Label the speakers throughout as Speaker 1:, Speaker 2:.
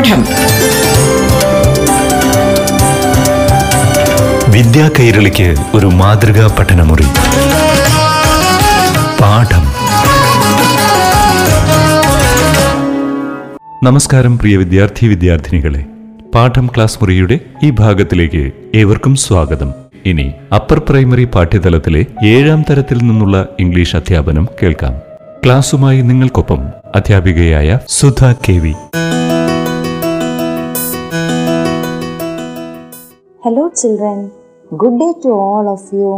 Speaker 1: പാഠം.
Speaker 2: വിദ്യാ കൈരളിക്ക് ഒരു മാതൃകാ പഠനമുറി. പാഠം. നമസ്കാരം പ്രിയ വിദ്യാർത്ഥി വിദ്യാർത്ഥിനികളെ. പാഠം ക്ലാസ് മുറിയുടെ ഈ ഭാഗത്തിലേക്ക് ഏവർക്കും സ്വാഗതം. ഇനി അപ്പർ പ്രൈമറി പാഠ്യതലത്തിലെ ഏഴാം തരത്തിൽ നിന്നുള്ള ഇംഗ്ലീഷ് അധ്യാപനം കേൾക്കാം. ക്ലാസുമായി നിങ്ങൾക്കൊപ്പം അധ്യാപികയായ Sudha K
Speaker 3: Hello, children. Good day to all of you.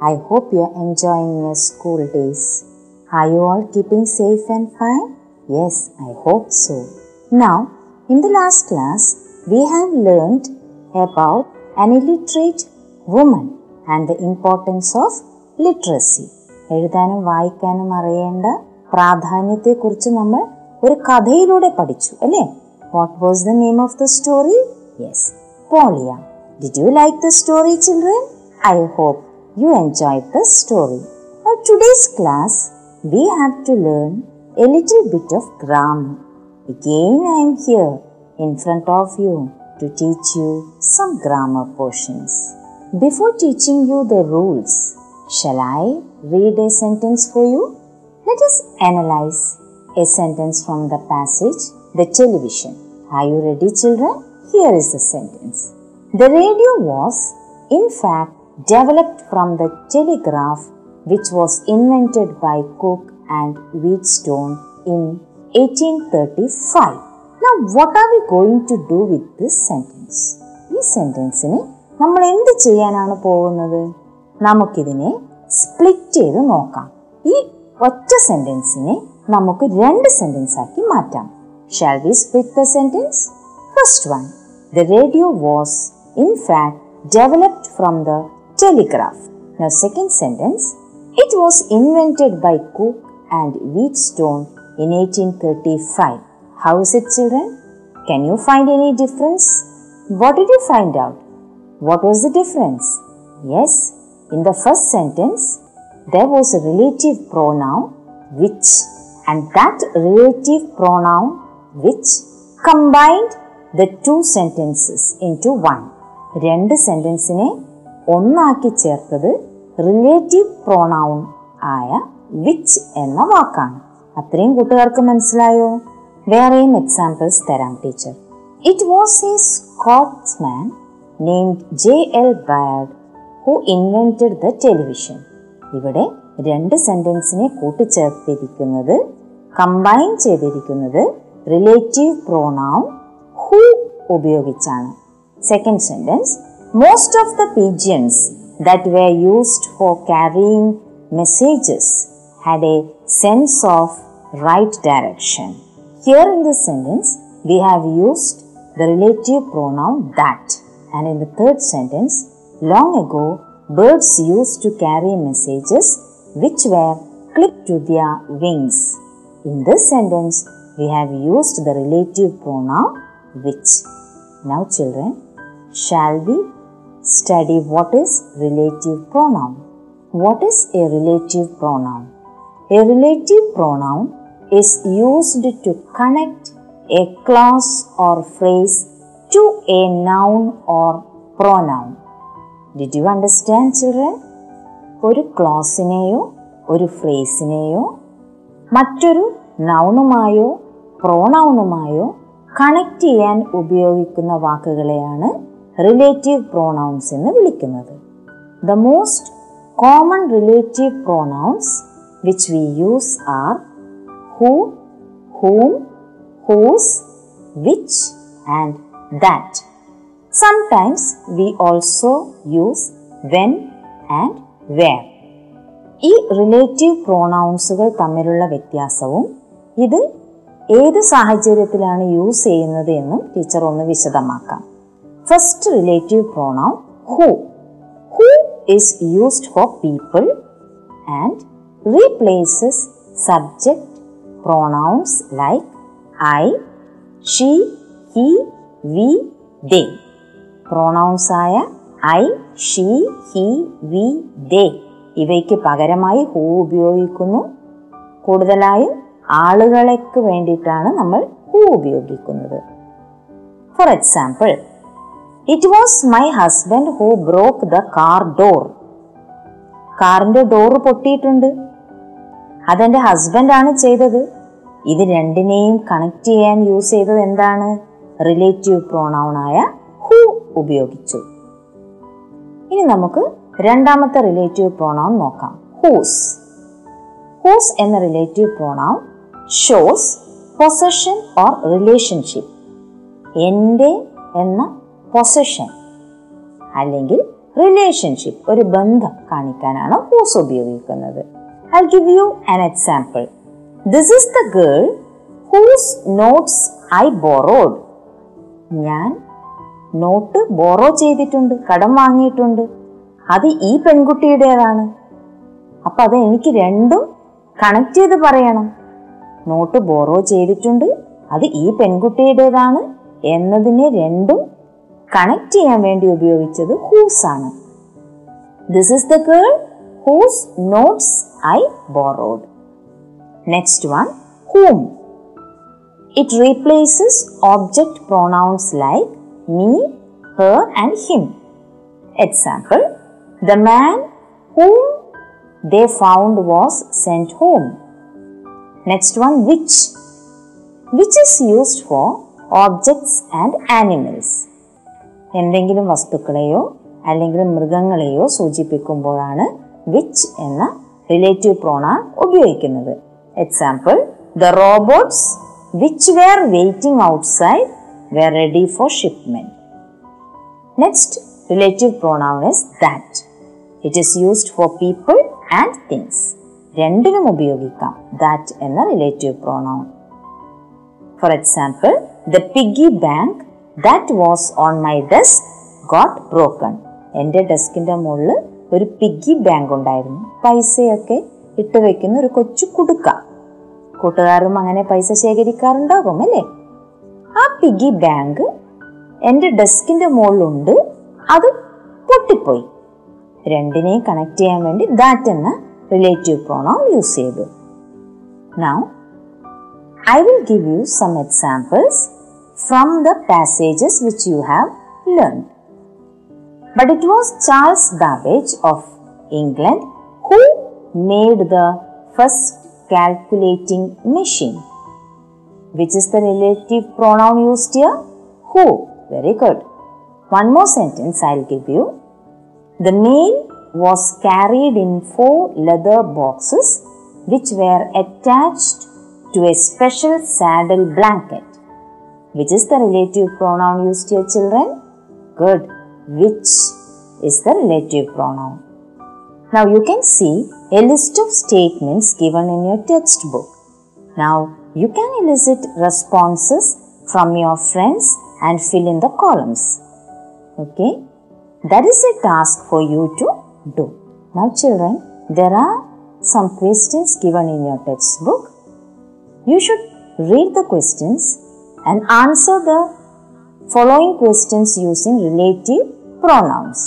Speaker 3: I hope you are enjoying your school days. Are you all keeping safe and fine? Yes, I hope so. Now, in the last class, we have learned about an illiterate woman and the importance of literacy. എഴുതാനും വായിക്കാനും അറിയേണ്ട പ്രാധാന്യത്തെക്കുറിച്ച് നമ്മൾ ഒരു കഥയിലൂടെ പഠിച്ചു അല്ലേ what was the name of the story yes Polia did you like the story, children? I hope you enjoyed the story. For today's class, we have to learn a little bit of grammar. Again, I am here in front of you to teach you some grammar portions. Before teaching you the rules, shall I read a sentence for you? Let us analyze a sentence from the passage, The Television. Are you ready, children? Here is the sentence. The radio was, in fact, developed from the telegraph which was invented by Cook and Wheatstone in 1835. Now, what are we going to do with this sentence? ഈ സെന്റൻസിന് നമ്മൾ എന്ത് ചെയ്യാനാണ് പോകുന്നത് നമുക്കിതിനെ split ചെയ്ത് നോക്കാം ഈ ഒറ്റ സെന്റൻസിനെ നമുക്ക് രണ്ട് സെന്റൻസ് ആക്കി മാറ്റാം shall we split the sentence first one the radio was in fact, developed from the telegraph. Now, second sentence It was invented by Cook and Wheatstone in 1835. How is it, children? Can you find any difference? What did you find out? What was the difference? Yes, in the first sentence, there was a relative pronoun which, and that relative pronoun which combined the two sentences into one. രണ്ട് സെന്റൻസിനെ ഒന്നാക്കി ചേർത്തത് relative pronoun ആയ which എന്ന വാക്കാണ്. അത്രയും കൂട്ടുകാർക്ക് മനസ്സിലായോ? വേറെയും എക്സാമ്പിൾസ് തരാം teacher it was a Scotsman named J L Baird who invented the television ഇവിടെ രണ്ട് സെന്റൻസിനെ കൂട്ടിച്ചേർത്തിരിക്കുന്നത് കമ്പൈൻ ചെയ്തിരിക്കുന്നത് റിലേറ്റീവ് പ്രോണൗൺ ഹു ഉപയോഗിച്ചാണ്. Second sentence Most of the pigeons that were used for carrying messages had a sense of right direction. Here in this sentence, we have used the relative pronoun that. And in the third sentence, long ago, birds used to carry messages which were clipped to their wings. In this sentence, we have used the relative pronoun which. Now, children, shall we study what is relative pronoun? What is a relative pronoun? A relative pronoun is used to connect a clause or phrase to a noun or pronoun. Did you understand, children? ഒരു ക്ലോസിനെയോ ഒരു ഫ്രേസിനെയോ മറ്റൊരു നൗണുമായോ പ്രോണൗണുമായോ connect ചെയ്യാൻ ഉപയോഗിക്കുന്ന വാക്കുകളെയാണ് relative pronouns എന്ന് വിളിക്കുന്നത്. The most common relative pronouns which we use are who whom whose which and that sometimes we also use when and where ഈ relative പ്രോണൗൺസുകൾ തമ്മിലുള്ള വ്യത്യാസവും ഇത് ഏത് സാഹചര്യത്തിലാണ് യൂസ് ചെയ്യുന്നത് എന്നും ടീച്ചർ ഒന്ന് വിശദമാക്കാം. First relative pronoun who who is used for people and replaces subject pronouns like I she he we they pronouns ആയ I she he we they ഇവയ്ക്ക് പകരമായി ഹു ഉപയോഗിക്കുന്നു. കൂടുതലായും ആളുകളേക്ക് വേണ്ടിയിട്ടാണ് നമ്മൾ ഹു ഉപയോഗിക്കുന്നത്. For example it was my husband who broke the car door കാറിന്റെ door പൊട്ടിയിട്ടുണ്ട്. അതെന്റെ ഹസ്ബൻഡാണ് ചെയ്തത്. ഇത് രണ്ടിനെയും കണക്ട് ചെയ്യാൻ യൂസ് ചെയ്തത് എന്താണ്? റിലേറ്റീവ് പ്രോണൗണായ ഹു ഉപയോഗിച്ചു. ഇനി നമുക്ക് രണ്ടാമത്തെ റിലേറ്റീവ് പ്രോണൗൺ നോക്കാം. ഹൂസ് ഹൂസ് എന്ന relative pronoun shows possession or relationship എന്റെ എന്ന പൊസഷൻ അല്ലെങ്കിൽ റിലേഷൻഷിപ്പ് ഒരു ബന്ധം കാണിക്കാനാണ് ഹൂസ് ഉപയോഗിക്കുന്നത്. I give you an example this is the girl whose notes I borrowed ഞാൻ നോട്ട് ബോറോ ചെയ്തിട്ടുണ്ട് കടം വാങ്ങിയിട്ടുണ്ട്. അത് ഈ പെൺകുട്ടിയുടേതാണ്. അപ്പൊ അത് എനിക്ക് രണ്ടും കണക്ട് ചെയ്ത് പറയണം. നോട്ട് ബോറോ ചെയ്തിട്ടുണ്ട് അത് ഈ പെൺകുട്ടിയുടേതാണ് എന്നതിനെ രണ്ടും കണക്ട് ചെയ്യാൻ വേണ്ടി ഉപയോഗിച്ചത് ഹൂസ് ആണ് this is the girl whose notes I borrowed next one whom it replaces object pronouns like me, her, and him. Example The man whom they found was sent home. Next one, which. Which is used for objects and animals. എന്തെങ്കിലും വസ്തുക്കളെയോ അല്ലെങ്കിൽ മൃഗങ്ങളെയോ സൂചിപ്പിക്കുമ്പോഴാണ് which എന്ന relative pronoun ഉപയോഗിക്കുന്നത്. Example the robots which were waiting outside were ready for shipment next relative pronoun is that it is used for people and things രണ്ടിനും ഉപയോഗിക്കാം. That എന്ന relative pronoun for example the piggy bank that was on my desk got broken എന്റെ ഡെസ്കിന്റെ മുകളിൽ ഒരു piggy bank ഉണ്ടായിരുന്നു. പൈസയൊക്കെ ഇട്ട് വെക്കുന്ന ഒരു കൊച്ചു കുടുക്ക. കൂട്ടുകാരും അങ്ങനെ പൈസ ശേഖരിക്കാറുണ്ടാകും അല്ലേ? ആ പിഗ്ഗി ബാങ്ക് എന്റെ ഡെസ്കിന്റെ മുകളിലുണ്ട്. അത് പൊട്ടിപ്പോയി. രണ്ടിനെയും കണക്ട് ചെയ്യാൻ വേണ്ടി ദാറ്റ് എന്ന റിലേറ്റീവ് പ്രോണോം യൂസ് ചെയ്തു. Now I will give you some examples from the passages which you have learned. But it was Charles Babbage of England who made the first calculating machine. Which is the relative pronoun used here? Who. Very good. One more sentence I'll give you. The mail was carried in four leather boxes which were attached to a special saddle blanket. Which is the relative pronoun used here, children? Good. Which is the relative pronoun. Now you can see a list of statements given in your textbook. Now you can elicit responses from your friends and fill in the columns. Okay? That is a task for you to do. Now children, there are some questions given in your textbook. You should read the questions and answer the following questions using relative pronouns.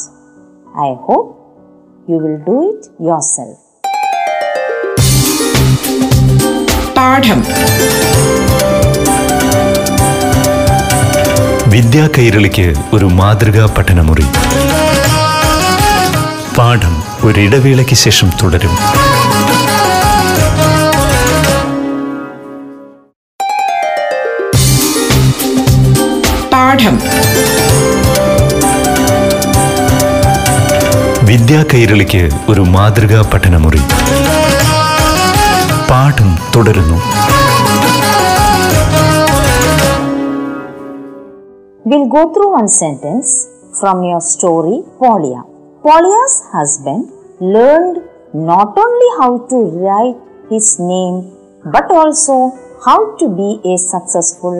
Speaker 3: I hope you will do it yourself.
Speaker 1: പാഠം
Speaker 2: വിദ്യാ കൈരളിക്ക് ഒരു മാതൃകാ പഠനമുറി പാഠം ഒരിടവേളയ്ക്ക് ശേഷം തുടരും
Speaker 1: പാഠം.
Speaker 2: വിദ്യാ കൈരളിക്ക് ഒരു മാതൃകാ പഠനമുറി. പാഠം തുടരുന്നു.
Speaker 3: Will go through one sentence from your story പോളിയ Polia's husband learned not only how to write his name but also how to be a successful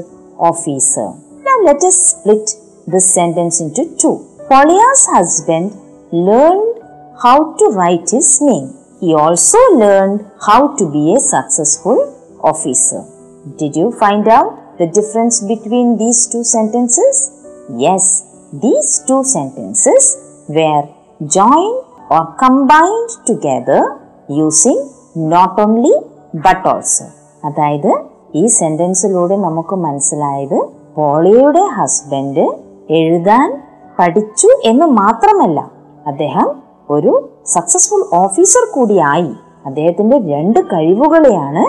Speaker 3: officer Now let us split this sentence into two. Polia's husband learned how to write his name. He also learned how to be a successful officer. Did you find out the difference between these two sentences? Yes, these two sentences were joined or combined together using not only but also. അതായത് ഈ സെന്റൻസിലൂടെ നമുക്ക് മനസ്സിലായത് പോളിയയുടെ husband എഴുതാൻ പഠിച്ചു എന്ന് മാത്രമല്ല അദ്ദേഹം ഒരു സക്സസ്ഫുൾ ഓഫീസർ കൂടിയായി. അദ്ദേഹത്തിന്റെ രണ്ട് കഴിവുകളെയാണ്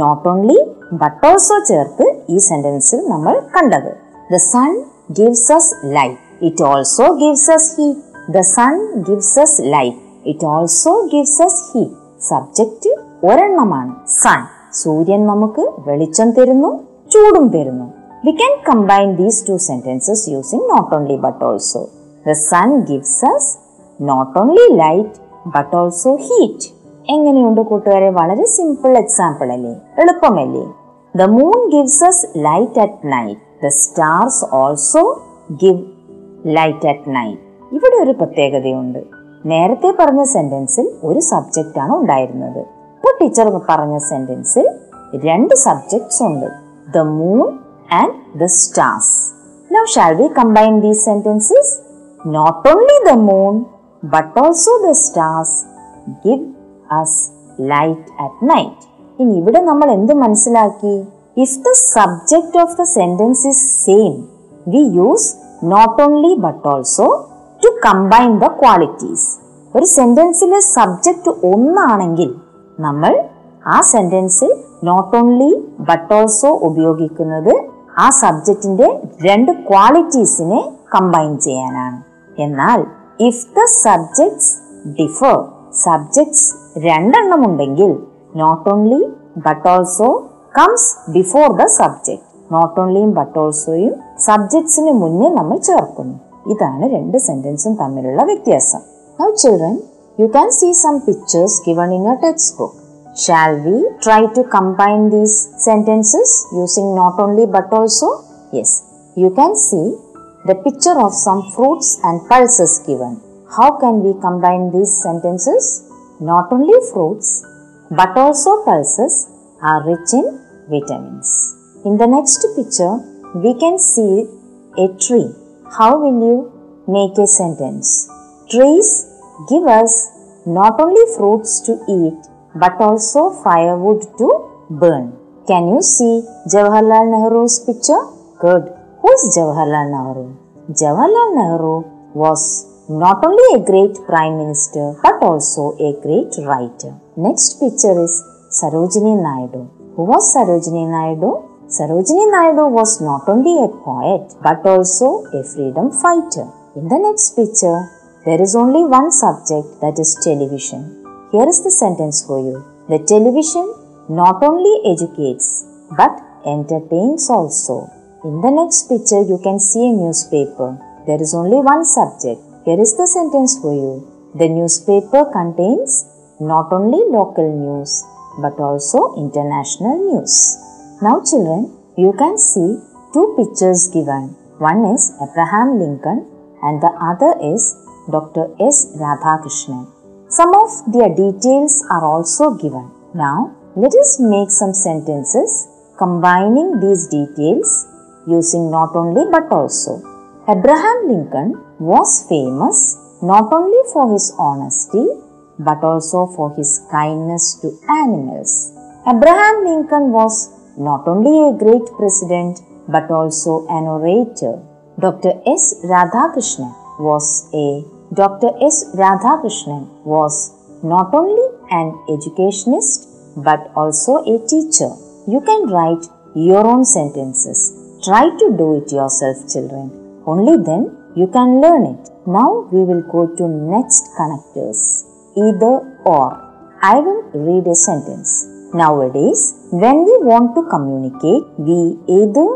Speaker 3: നോട്ട് ഓൺലി ബട്ട് ഓൾസോ ചേർത്ത് ഈ സെന്റൻസിൽ നമ്മൾ കണ്ടത്. The sun gives us life it also gives us heat the sun gives us life it also gives us heat subject ഒരെണ്ണമാണ്. Sun സൂര്യൻ നമുക്ക് വെളിച്ചം തരുന്നു ചൂടും തരുന്നു. We can combine these two sentences using not only but also the sun gives us not only light but also heat എങ്ങനെയുണ്ട് കൂട്ടുകാരെ? വളരെ simple example അല്ലേ? എളുപ്പമല്ലേ? The moon gives us light at night the stars also give light at night ഇവിടെ ഒരു പ്രത്യേകതയുണ്ട്. നേരത്തെ പറഞ്ഞ സെന്റൻസിൽ ഒരു സബ്ജക്റ്റ് ആണ് ഉണ്ടായിരുന്നത്. ഇപ്പോൾ ടീച്ചർ പറഞ്ഞ സെന്റൻസിൽ രണ്ട് സബ്ജക്ട്സ് ഉണ്ട്. The moon and the stars now shall we combine these sentences not only the moon but also the stars give us light at night ഇനി ഇവിടെ നമ്മൾ എന്ത് മനസ്സിലാക്കി? If the subject of the sentence is same we use not only but also to combine the qualities ഒരു സെന്റൻസിലെ subject ഒന്നാണെങ്കിൽ നമ്മൾ ആ സെന്റൻസിൽ നോട്ട് ഓൺലി ബട്ട് ഓൾസോ ഉപയോഗിക്കുന്നത് ആ സബ്ജക്റ്റിന്റെ രണ്ട് ക്വാളിറ്റീസിനെ കമ്പൈൻ ചെയ്യാനാണ്. എന്നാൽ if the subjects differ subjects രണ്ടെണ്ണം ഉണ്ടെങ്കിൽ not only but also comes before the subject not ഓൺലിയും but ഓൾസോയും സബ്ജക്ട്സിന് മുന്നേ നമ്മൾ ചേർക്കുന്നു. ഇതാണ് രണ്ട് സെന്റൻസും തമ്മിലുള്ള വ്യത്യാസം. Now children you can see some pictures given in a textbook Shall we try to combine these sentences using not only but also? Yes, you can see the picture of some fruits and pulses given. How can we combine these sentences? Not only fruits but also pulses are rich in vitamins. In the next picture, we can see a tree. How will you make a sentence? Trees give us not only fruits to eat but also firewood to burn. Can you see Jawaharlal Nehru's picture? Good. Who is Jawaharlal Nehru? Jawaharlal Nehru was not only a great prime minister but also a great writer. Next picture is Sarojini Naidu. Who was Sarojini Naidu? Sarojini Naidu was not only a poet but also a freedom fighter. In the next picture, there is only one subject that is television. Here is the sentence for you. The television not only educates but entertains also. In the next picture, you can see a newspaper. There is only one subject. Here is the sentence for you. The newspaper contains not only local news but also international news. Now, children, you can see two pictures given. One is Abraham Lincoln and the other is Dr. S. Radhakrishnan. Some of their details are also given. Now, let us make some sentences combining these details using not only but also. Abraham Lincoln was famous not only for his honesty but also for his kindness to animals. Abraham Lincoln was not only a great president but also an orator. Dr. S. Radhakrishnan was a Dr. S. Radhakrishnan was not only an educationist but also a teacher. You can write your own sentences. Try to do it yourself, children. Only then you can learn it. Now we will go to next connectors. Either or. I will read a sentence. Nowadays, when we want to communicate, we either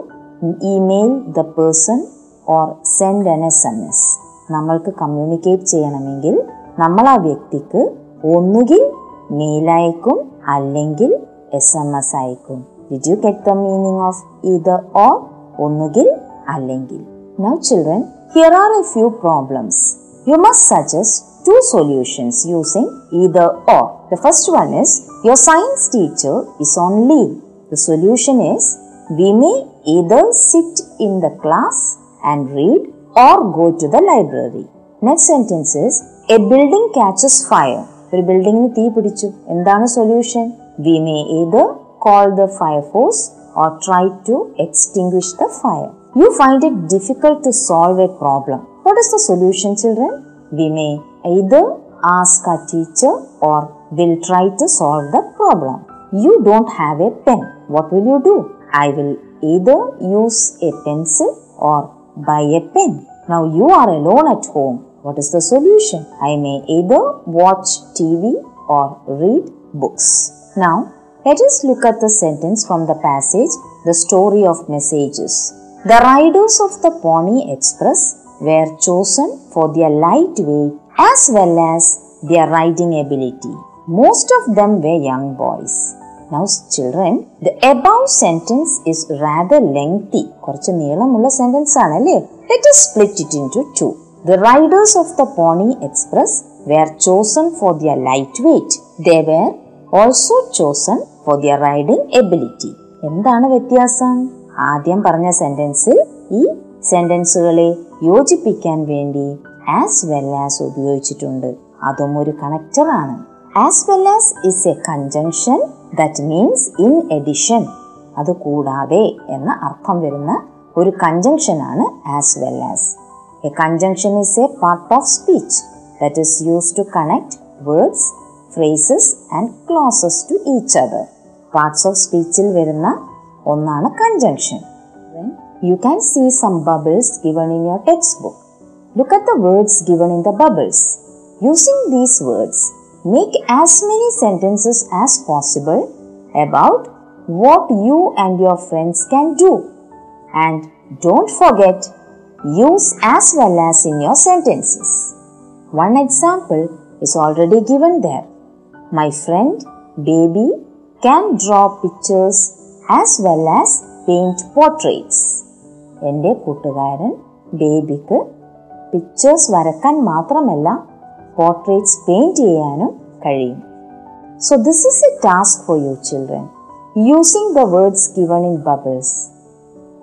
Speaker 3: email the person or send an SMS. നമ്മൾക്ക് communicate ചെയ്യണമെങ്കിൽ നമ്മൾ ആ വ്യക്തിക്ക് ഒന്നുകിൽ mail അയക്കും അല്ലെങ്കിൽ S M S അയക്കും did you get the meaning of either or ഒന്നുകിൽ അല്ലെങ്കിൽ now children here are a few problems you must suggest two solutions using either or. The first one is your science teacher is on leave. The solution is we may either sit in the class and read or go to the library. Next sentence is a building catches fire. ഒരു ബിൽഡിങ്ങിന് തീ പിടിച്ചു എന്താണ് solution we may either call the fire force or try to extinguish the fire. You find it difficult to solve a problem. What is the solution, children? We may either ask a teacher or will try to solve the problem. You don't have a pen. What will you do? I will either use a pencil or buy a pen. Now you are alone at home. What is the solution? I may either watch TV or read books. Now let us look at the sentence from the passage The Story of Messages. The riders of the Pony Express were chosen for their lightweight as well as their riding ability. Most of them were young boys. Now children the above sentence is rather lengthy കുറച്ച് നീളമുള്ള sentence ആണ് അല്ലേ let split it into two the riders of the Pony Express were chosen for their light weight they were also chosen for their riding ability എന്താണ് വ്യത്യാസം? ആദ്യം പറഞ്ഞ സെന്റൻസിൽ ഈ സെന്റൻസുകളെ യോജിപ്പിക്കാൻ വേണ്ടി ആസ് വെൽ ആസ് ഉപയോഗിച്ചിട്ടുണ്ട്. അതും ഒരു കണക്റ്ററാണ് as well as is a conjunction that means in addition അത് കൂടാതെ എന്ന അർത്ഥം വരുന്ന ഒരു കൺജങ്ഷൻ ആണ് as well as A conjunction is a part of speech that is use to connect words phrases and clauses to each other parts of സ്പീച്ചിൽ വരുന്ന ഒന്നാണ് conjunction U can see some bubbles given in your text book look at the words given in the bubbles using these words Make as many sentences as possible about what you and your friends can do. And don't forget, use as well as in your sentences. One example is already given there. My friend, baby, can draw pictures as well as paint portraits. എൻ്റെ കൂട്ടുകാരൻ ബേബിക്ക് pictures വരക്കാൻ മാത്രമല്ല portraits paint ചെയ്യാനും കഴിയും. So this is a task for you children using the words given in bubbles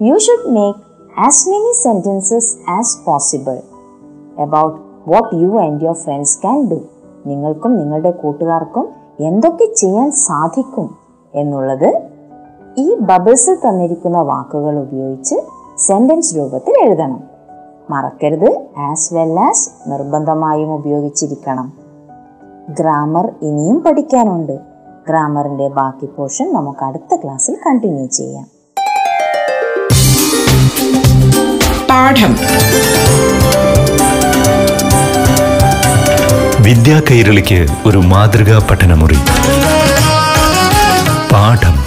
Speaker 3: you should make as many sentences as possible about what you and your friends can do നിങ്ങൾക്കും നിങ്ങളുടെ കൂട്ടുകാർക്കും എന്തൊക്കെ ചെയ്യാൻ സാധിക്കും എന്നുള്ളത് ഈ ബബിൾസിൽ തന്നിരിക്കുന്ന വാക്കുകൾ ഉപയോഗിച്ച് സെന്റൻസ് രൂപത്തിൽ എഴുതണം. മറക്കരുത്. ആസ് വെൽ ആസ് നിർബന്ധമായും ഉപയോഗിച്ചിരിക്കണം. ഗ്രാമർ ഇനിയും പഠിക്കാനുണ്ട്. ഗ്രാമറിന്റെ ബാക്കി പോർഷൻ നമുക്ക് അടുത്ത ക്ലാസ്സിൽ കണ്ടിന്യൂ ചെയ്യാം.
Speaker 1: പാഠം.
Speaker 2: വിദ്യാ കൈരളിക്ക് ഒരു മാതൃകാ പഠനമുറി. പാഠം.